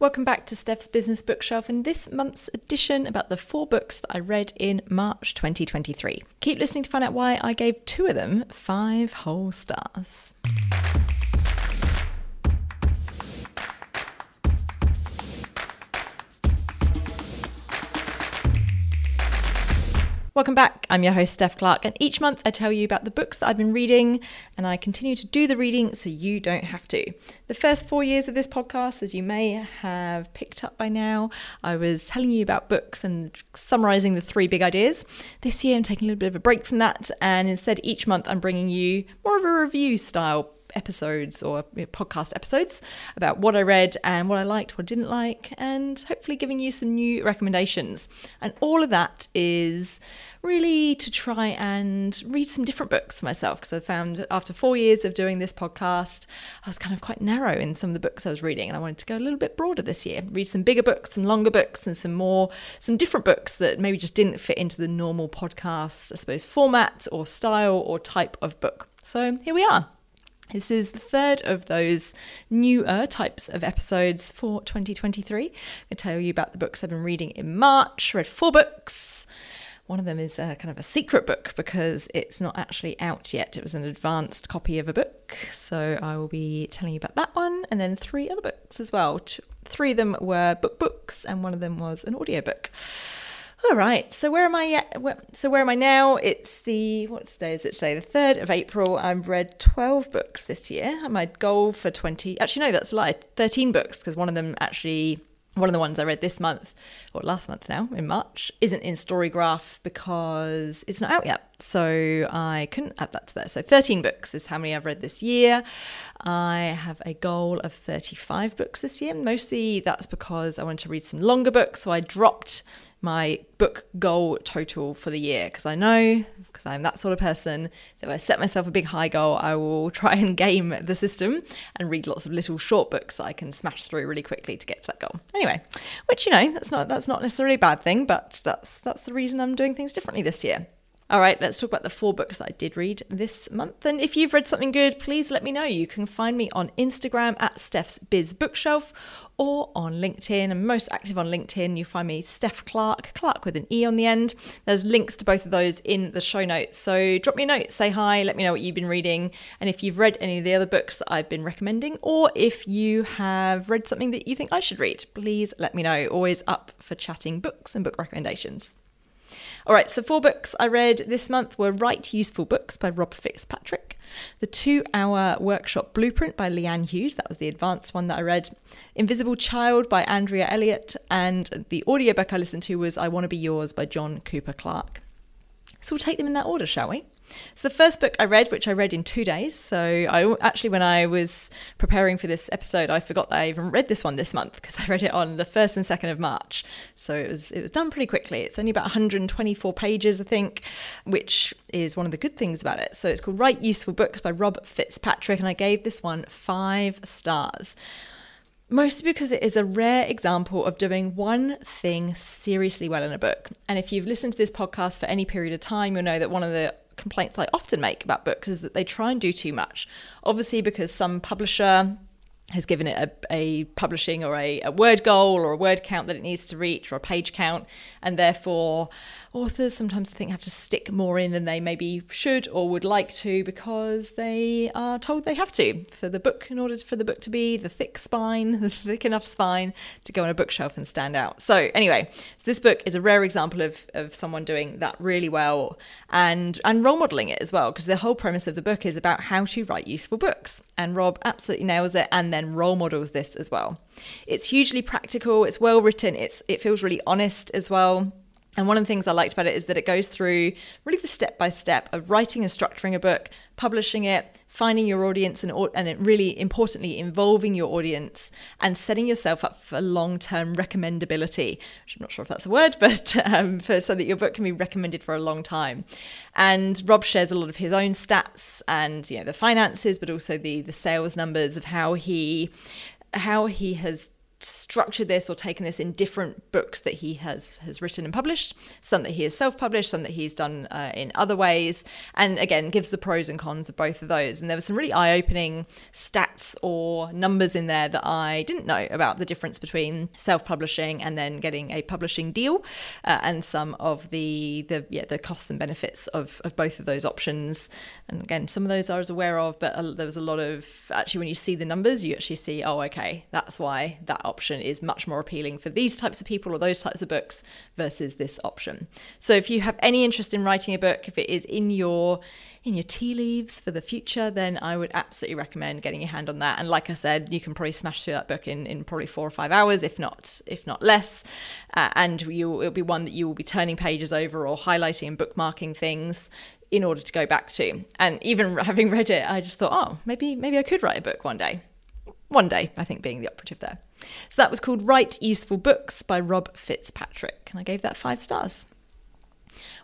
Welcome back to Steph's Business Bookshelf and this month's edition about the four books that I read in March 2023. Keep listening to find out why I gave two of them five whole stars. Welcome back. I'm your host, Steph Clarke, and each month I tell you about the books that I've been reading, and I continue to do the reading so you don't have to. The first four years of this podcast, as you may have picked up by now, I was telling you about books and summarizing the three big ideas. This year I'm taking a little bit of a break from that, and instead each month I'm bringing you more of a review style episodes or podcast episodes about what I read and what I liked, what I didn't like, and hopefully giving you some new recommendations. And all of that is really to try and read some different books for myself because I found after four years of doing this podcast, I was kind of quite narrow in some of the books I was reading, and I wanted to go a little bit broader this year, read some bigger books, some longer books, and some more, some different books that maybe just didn't fit into the normal podcast, I suppose, format or style or type of book. So here we are. This is the third of those newer types of episodes for 2023. I tell you about the books I've been reading in March. read four books. One of them is a kind of a secret book because it's not actually out yet. It was an advanced copy of a book. So I will be telling you about that one and then three other books as well. Three of them were book books and one of them was an audiobook. All right. So where am I? So where am I now? It's the what's day is it today? The third of April. I've read twelve books this year. My goal for twenty. Actually, no, that's a lie. Thirteen books because one of them actually. One of the ones I read this month, or last month now, in March, isn't in Storygraph because it's not out yet. So I couldn't add that to that. So 13 books is how many I've read this year. I have a goal of 35 books this year. Mostly that's because I wanted to read some longer books. So I dropped my book goal total for the year because I know, because I'm that sort of person, that if I set myself a big high goal, I will try and game the system and read lots of little short books that I can smash through really quickly to get to that goal. Anyway, which you know, that's not that's not necessarily a bad thing, but that's that's the reason I'm doing things differently this year. All right, let's talk about the four books that I did read this month. And if you've read something good, please let me know. You can find me on Instagram at Steph's Biz Bookshelf or on LinkedIn. I'm most active on LinkedIn. You find me Steph Clarke, Clark with an E on the end. There's links to both of those in the show notes. So drop me a note, say hi, let me know what you've been reading, and if you've read any of the other books that I've been recommending, or if you have read something that you think I should read, please let me know. Always up for chatting books and book recommendations. All right, so four books I read this month were Write Useful Books by Rob Fitzpatrick, The Two Hour Workshop Blueprint by Leanne Hughes, that was the advanced one that I read, Invisible Child by Andrea Elliott, and the audiobook I listened to was I Want to Be Yours by John Cooper Clarke. So we'll take them in that order, shall we? So the first book I read, which I read in two days. So I actually, when I was preparing for this episode, I forgot that I even read this one this month because I read it on the first and second of March. So it was it was done pretty quickly. It's only about 124 pages, I think, which is one of the good things about it. So it's called Write Useful Books by Rob Fitzpatrick, and I gave this one five stars mostly because it is a rare example of doing one thing seriously well in a book. And if you've listened to this podcast for any period of time, you'll know that one of the complaints I often make about books is that they try and do too much. Obviously, because some publisher has given it a, a publishing or a, a, word goal or a word count that it needs to reach or a page count, and therefore authors sometimes I think have to stick more in than they maybe should or would like to because they are told they have to for the book in order for the book to be the thick spine, the thick enough spine to go on a bookshelf and stand out. So anyway, so this book is a rare example of of someone doing that really well and and role modeling it as well because the whole premise of the book is about how to write useful books. And Rob absolutely nails it. And then role models this as well. It's hugely practical, it's well written, it's it feels really honest as well. And one of the things I liked about it is that it goes through really the step by step of writing and structuring a book, publishing it, finding your audience, and, and really importantly, involving your audience and setting yourself up for long term recommendability. I'm not sure if that's a word, but um, for, so that your book can be recommended for a long time. And Rob shares a lot of his own stats and you know the finances, but also the the sales numbers of how he how he has structured this or taken this in different books that he has has written and published some that he has self-published some that he's done uh, in other ways and again gives the pros and cons of both of those. And there were some really eye-opening stats or numbers in there that i didn't know about the difference between self-publishing and then getting a publishing deal uh, and some of the the yeah the costs and benefits of, of both of those options. And again some of those i was aware of but uh, there was a lot of actually when you see the numbers you actually see oh okay that's why that option is much more appealing for these types of people or those types of books versus this option. So if you have any interest in writing a book, if it is in your in your tea leaves for the future, then I would absolutely recommend getting your hand on that. And like I said, you can probably smash through that book in, in probably four or five hours, if not if not less. Uh, and you it'll be one that you will be turning pages over or highlighting and bookmarking things in order to go back to. And even having read it, I just thought, oh, maybe maybe I could write a book one day. One day, I think, being the operative there. So that was called Write Useful Books by Rob Fitzpatrick, and I gave that five stars.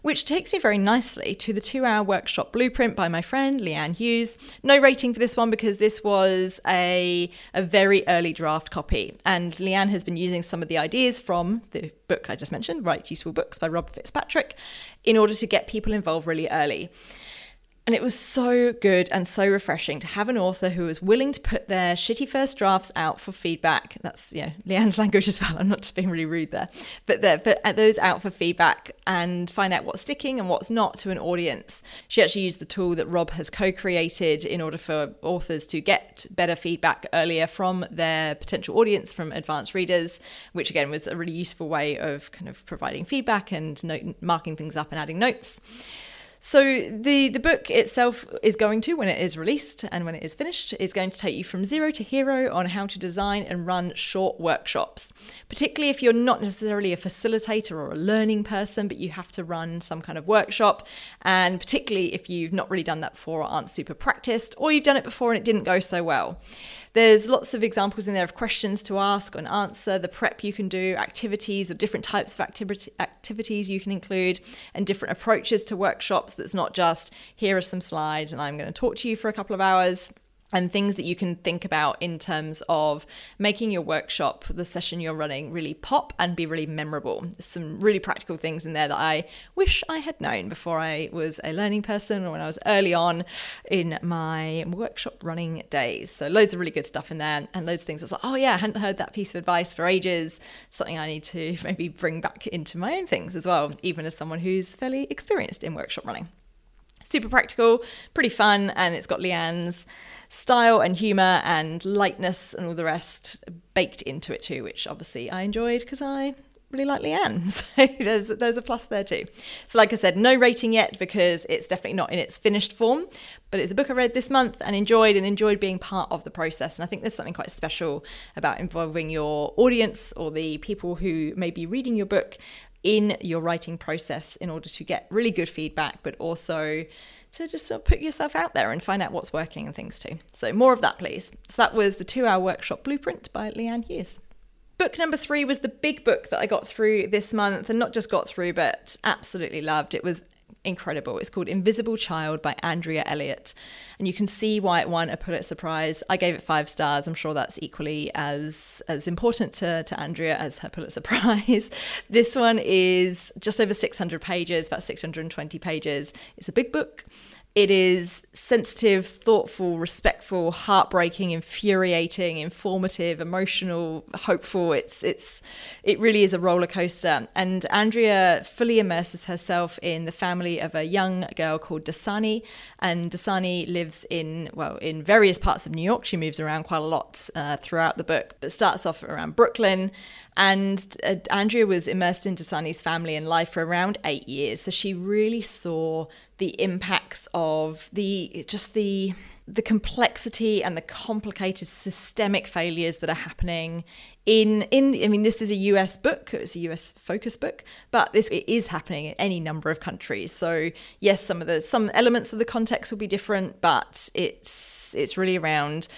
Which takes me very nicely to the two hour workshop blueprint by my friend Leanne Hughes. No rating for this one because this was a, a very early draft copy. And Leanne has been using some of the ideas from the book I just mentioned, Write Useful Books by Rob Fitzpatrick, in order to get people involved really early. And it was so good and so refreshing to have an author who was willing to put their shitty first drafts out for feedback. That's, you know, Leanne's language as well. I'm not just being really rude there. But put uh, those out for feedback and find out what's sticking and what's not to an audience. She actually used the tool that Rob has co created in order for authors to get better feedback earlier from their potential audience, from advanced readers, which again was a really useful way of kind of providing feedback and note, marking things up and adding notes. So the the book itself is going to, when it is released and when it is finished, is going to take you from zero to hero on how to design and run short workshops. Particularly if you're not necessarily a facilitator or a learning person, but you have to run some kind of workshop, and particularly if you've not really done that before or aren't super practiced, or you've done it before and it didn't go so well. There's lots of examples in there of questions to ask and answer, the prep you can do, activities of different types of activity, activities you can include, and different approaches to workshops. That's not just here are some slides and I'm going to talk to you for a couple of hours and things that you can think about in terms of making your workshop, the session you're running, really pop and be really memorable. Some really practical things in there that I wish I had known before I was a learning person or when I was early on in my workshop running days. So, loads of really good stuff in there and loads of things I was like, oh, yeah, I hadn't heard that piece of advice for ages. Something I need to maybe bring back into my own things as well, even as someone who's fairly experienced in workshop running super practical, pretty fun, and it's got Leanne's style and humor and lightness and all the rest baked into it too, which obviously I enjoyed because I really like Leanne. So there's there's a plus there too. So like I said, no rating yet because it's definitely not in its finished form, but it's a book I read this month and enjoyed and enjoyed being part of the process. And I think there's something quite special about involving your audience or the people who may be reading your book in your writing process in order to get really good feedback, but also to just sort of put yourself out there and find out what's working and things too. So, more of that, please. So, that was the two hour workshop blueprint by Leanne Hughes. Book number three was the big book that I got through this month, and not just got through, but absolutely loved. It was incredible. It's called Invisible Child by Andrea Elliott. And you can see why it won a Pulitzer Prize. I gave it five stars. I'm sure that's equally as as important to, to Andrea as her Pulitzer Prize. this one is just over 600 pages, about 620 pages. It's a big book. It is sensitive, thoughtful, respectful, heartbreaking, infuriating, informative, emotional, hopeful. It's it's it really is a roller coaster. And Andrea fully immerses herself in the family of a young girl called Dasani. And Dasani lives in well in various parts of New York. She moves around quite a lot uh, throughout the book, but starts off around Brooklyn and uh, Andrea was immersed into Sunny's family and life for around eight years. So she really saw the impacts of the just the the complexity and the complicated systemic failures that are happening in in I mean this is a US book it's a US focus book but this it is happening in any number of countries so yes some of the some elements of the context will be different but it's it's really around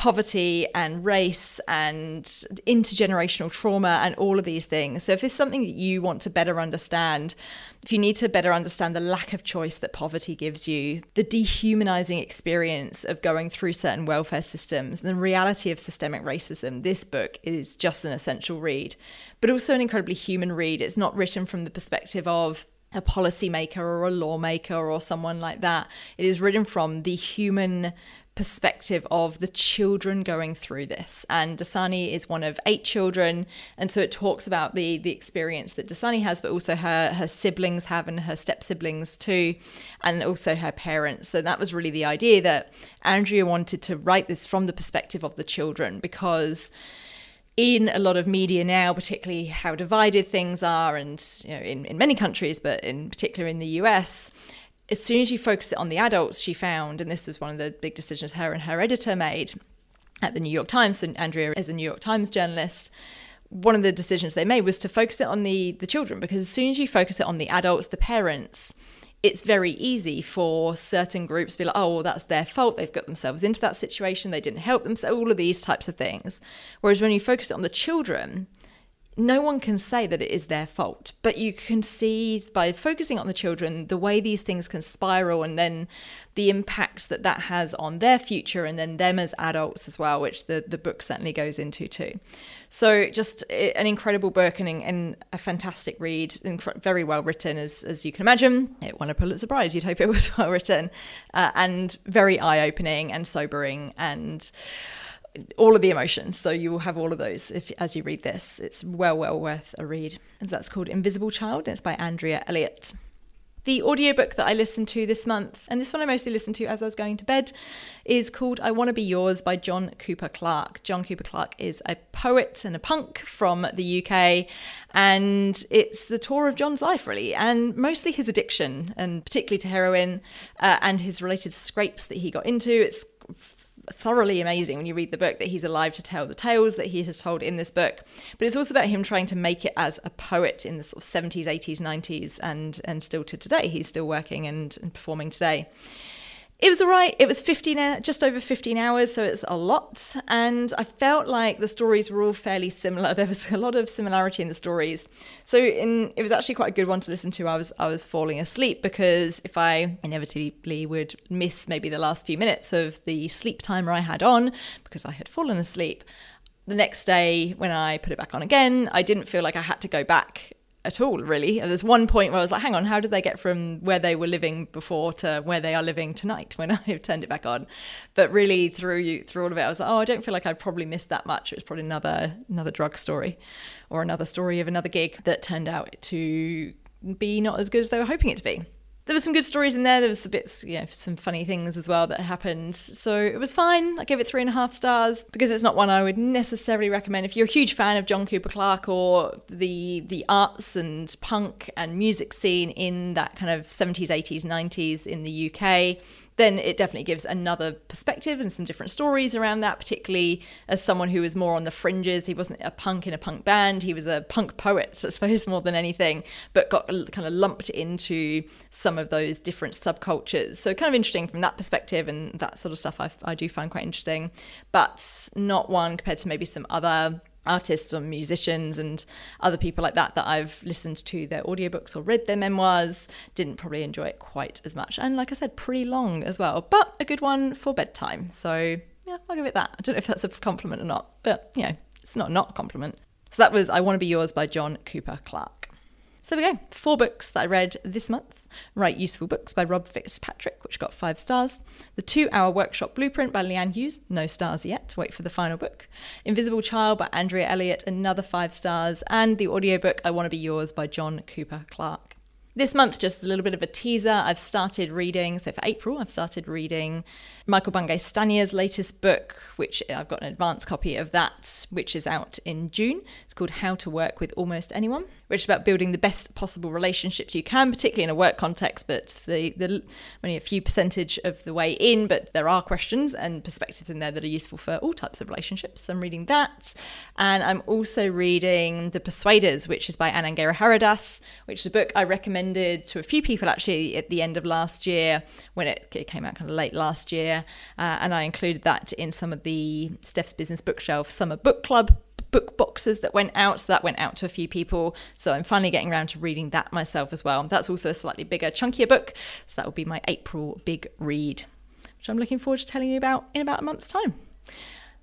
poverty and race and intergenerational trauma and all of these things. So, if it's something that you want to better understand, if you need to better understand the lack of choice that poverty gives you, the dehumanizing experience of going through certain welfare systems, and the reality of systemic racism, this book is just an essential read, but also an incredibly human read. It's not written from the perspective of a policymaker or a lawmaker or someone like that. It is written from the human perspective of the children going through this. And Dasani is one of eight children, and so it talks about the the experience that Dasani has, but also her her siblings have and her step siblings too, and also her parents. So that was really the idea that Andrea wanted to write this from the perspective of the children because in a lot of media now, particularly how divided things are, and you know, in, in many countries, but in particular in the US, as soon as you focus it on the adults, she found, and this was one of the big decisions her and her editor made at the New York Times, and Andrea is a New York Times journalist. One of the decisions they made was to focus it on the the children because as soon as you focus it on the adults, the parents, it's very easy for certain groups to be like, oh, well, that's their fault. They've got themselves into that situation. They didn't help them. So all of these types of things. Whereas when you focus it on the children, no one can say that it is their fault, but you can see by focusing on the children the way these things can spiral and then the impacts that that has on their future and then them as adults as well, which the, the book certainly goes into too. So, just an incredible book and, and a fantastic read, and very well written, as, as you can imagine. It won a Pulitzer Prize, you'd hope it was well written, uh, and very eye opening and sobering and all of the emotions. So you will have all of those if as you read this. It's well, well worth a read. And that's called Invisible Child, and it's by Andrea Elliott. The audiobook that I listened to this month, and this one I mostly listened to as I was going to bed, is called I Want to Be Yours by John Cooper Clarke. John Cooper Clarke is a poet and a punk from the UK, and it's the tour of John's life, really, and mostly his addiction, and particularly to heroin, uh, and his related scrapes that he got into. It's thoroughly amazing when you read the book that he's alive to tell the tales that he has told in this book. But it's also about him trying to make it as a poet in the sort of 70s, 80s, 90s, and and still to today. He's still working and, and performing today it was all right. It was 15, just over 15 hours, so it's a lot. And I felt like the stories were all fairly similar. There was a lot of similarity in the stories. So in, it was actually quite a good one to listen to. I was I was falling asleep because if I inevitably would miss maybe the last few minutes of the sleep timer I had on because I had fallen asleep, the next day when I put it back on again, I didn't feel like I had to go back at all, really. There's one point where I was like, hang on, how did they get from where they were living before to where they are living tonight when I turned it back on? But really, through you, through all of it, I was like, oh, I don't feel like I probably missed that much. It was probably another another drug story, or another story of another gig that turned out to be not as good as they were hoping it to be there were some good stories in there. There was a you know, some funny things as well that happened. So it was fine. I gave it three and a half stars because it's not one I would necessarily recommend if you're a huge fan of John Cooper Clarke or the the arts and punk and music scene in that kind of 70s, 80s, 90s in the UK then it definitely gives another perspective and some different stories around that, particularly as someone who was more on the fringes. He wasn't a punk in a punk band, he was a punk poet, I suppose, more than anything, but got kind of lumped into some of those different subcultures. So, kind of interesting from that perspective, and that sort of stuff I, I do find quite interesting, but not one compared to maybe some other artists or musicians and other people like that that I've listened to their audiobooks or read their memoirs didn't probably enjoy it quite as much. And like I said pretty long as well but a good one for bedtime. So yeah I'll give it that. I don't know if that's a compliment or not but you know it's not not a compliment. So that was I Want to Be Yours by John Cooper Clarke so there we go four books that I read this month Write Useful Books by Rob Fitzpatrick, which got five stars. The Two Hour Workshop Blueprint by Leanne Hughes, no stars yet, wait for the final book. Invisible Child by Andrea Elliott, another five stars. And the audiobook I Want to Be Yours by John Cooper Clarke. This month, just a little bit of a teaser. I've started reading, so for April, I've started reading Michael Bungay Stanier's latest book, which I've got an advance copy of that, which is out in June. It's called How to Work with Almost Anyone, which is about building the best possible relationships you can, particularly in a work context, but the, the only a few percentage of the way in, but there are questions and perspectives in there that are useful for all types of relationships. So I'm reading that. And I'm also reading The Persuaders, which is by Anand Giridharadas, which is a book I recommend recommended to a few people actually at the end of last year when it, it came out kind of late last year. Uh, and I included that in some of the Steph's Business Bookshelf Summer Book Club book boxes that went out. So that went out to a few people. So I'm finally getting around to reading that myself as well. That's also a slightly bigger, chunkier book. So that will be my April big read, which I'm looking forward to telling you about in about a month's time.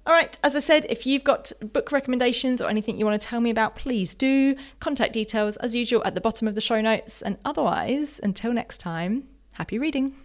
All right, as I said, if you've got book recommendations or anything you want to tell me about, please do. Contact details, as usual, at the bottom of the show notes. And otherwise, until next time, happy reading.